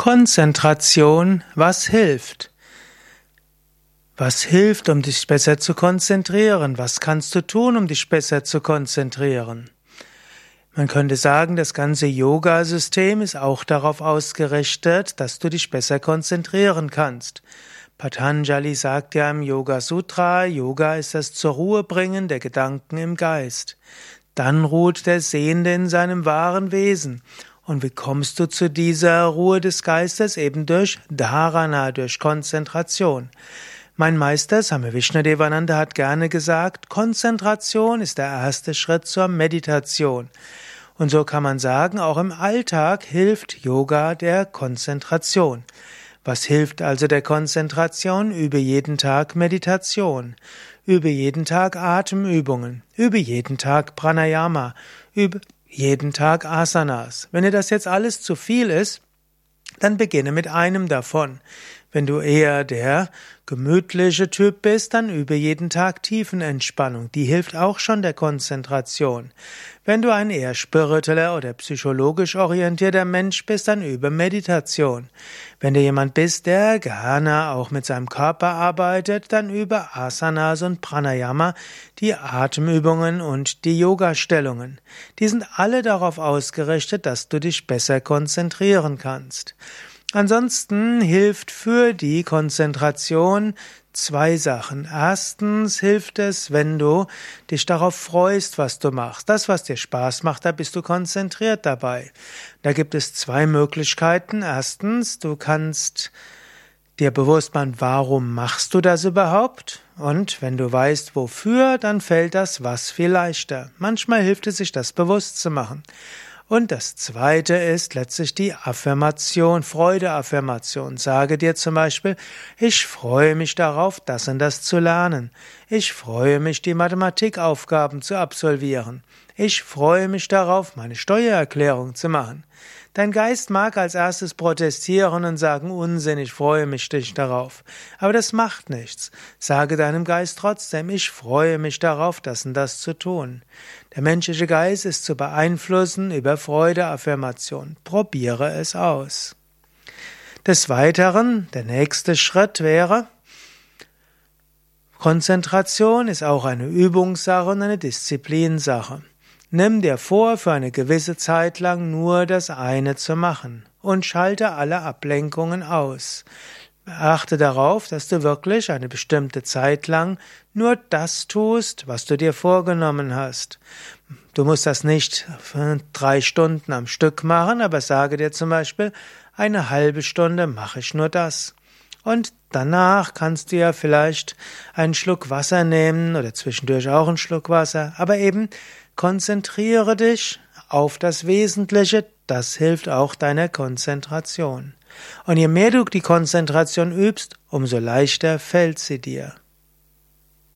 Konzentration, was hilft? Was hilft, um dich besser zu konzentrieren? Was kannst du tun, um dich besser zu konzentrieren? Man könnte sagen, das ganze Yoga-System ist auch darauf ausgerichtet, dass du dich besser konzentrieren kannst. Patanjali sagt ja im Yoga Sutra, Yoga ist das zur Ruhe bringen der Gedanken im Geist. Dann ruht der Sehende in seinem wahren Wesen. Und wie kommst du zu dieser Ruhe des Geistes? Eben durch Dharana, durch Konzentration. Mein Meister Same Vishnadevananda hat gerne gesagt, Konzentration ist der erste Schritt zur Meditation. Und so kann man sagen, auch im Alltag hilft Yoga der Konzentration. Was hilft also der Konzentration? Übe jeden Tag Meditation. Übe jeden Tag Atemübungen. Übe jeden Tag Pranayama. Übe jeden Tag Asanas. Wenn dir das jetzt alles zu viel ist, dann beginne mit einem davon. Wenn du eher der gemütliche Typ bist, dann übe jeden Tag Tiefenentspannung. Die hilft auch schon der Konzentration. Wenn du ein eher spiritueller oder psychologisch orientierter Mensch bist, dann übe Meditation. Wenn du jemand bist, der gerne auch mit seinem Körper arbeitet, dann übe Asanas und Pranayama, die Atemübungen und die Yoga-Stellungen. Die sind alle darauf ausgerichtet, dass du dich besser konzentrieren kannst. Ansonsten hilft für die Konzentration zwei Sachen. Erstens hilft es, wenn du dich darauf freust, was du machst. Das, was dir Spaß macht, da bist du konzentriert dabei. Da gibt es zwei Möglichkeiten. Erstens, du kannst dir bewusst machen, warum machst du das überhaupt? Und wenn du weißt, wofür, dann fällt das was viel leichter. Manchmal hilft es sich, das bewusst zu machen. Und das zweite ist letztlich die Affirmation, Freudeaffirmation. Sage dir zum Beispiel, ich freue mich darauf, das und das zu lernen. Ich freue mich, die Mathematikaufgaben zu absolvieren. Ich freue mich darauf, meine Steuererklärung zu machen. Dein Geist mag als erstes protestieren und sagen, Unsinn, ich freue mich dich darauf. Aber das macht nichts. Sage deinem Geist trotzdem, ich freue mich darauf, das und das zu tun. Der menschliche Geist ist zu beeinflussen über Freudeaffirmation. Probiere es aus. Des Weiteren, der nächste Schritt wäre, Konzentration ist auch eine Übungssache und eine Disziplinsache. Nimm dir vor, für eine gewisse Zeit lang nur das eine zu machen und schalte alle Ablenkungen aus. Achte darauf, dass du wirklich eine bestimmte Zeit lang nur das tust, was du dir vorgenommen hast. Du musst das nicht drei Stunden am Stück machen, aber sage dir zum Beispiel, eine halbe Stunde mache ich nur das. Und danach kannst du ja vielleicht einen Schluck Wasser nehmen oder zwischendurch auch einen Schluck Wasser, aber eben Konzentriere dich auf das Wesentliche, das hilft auch deiner Konzentration. Und je mehr du die Konzentration übst, umso leichter fällt sie dir.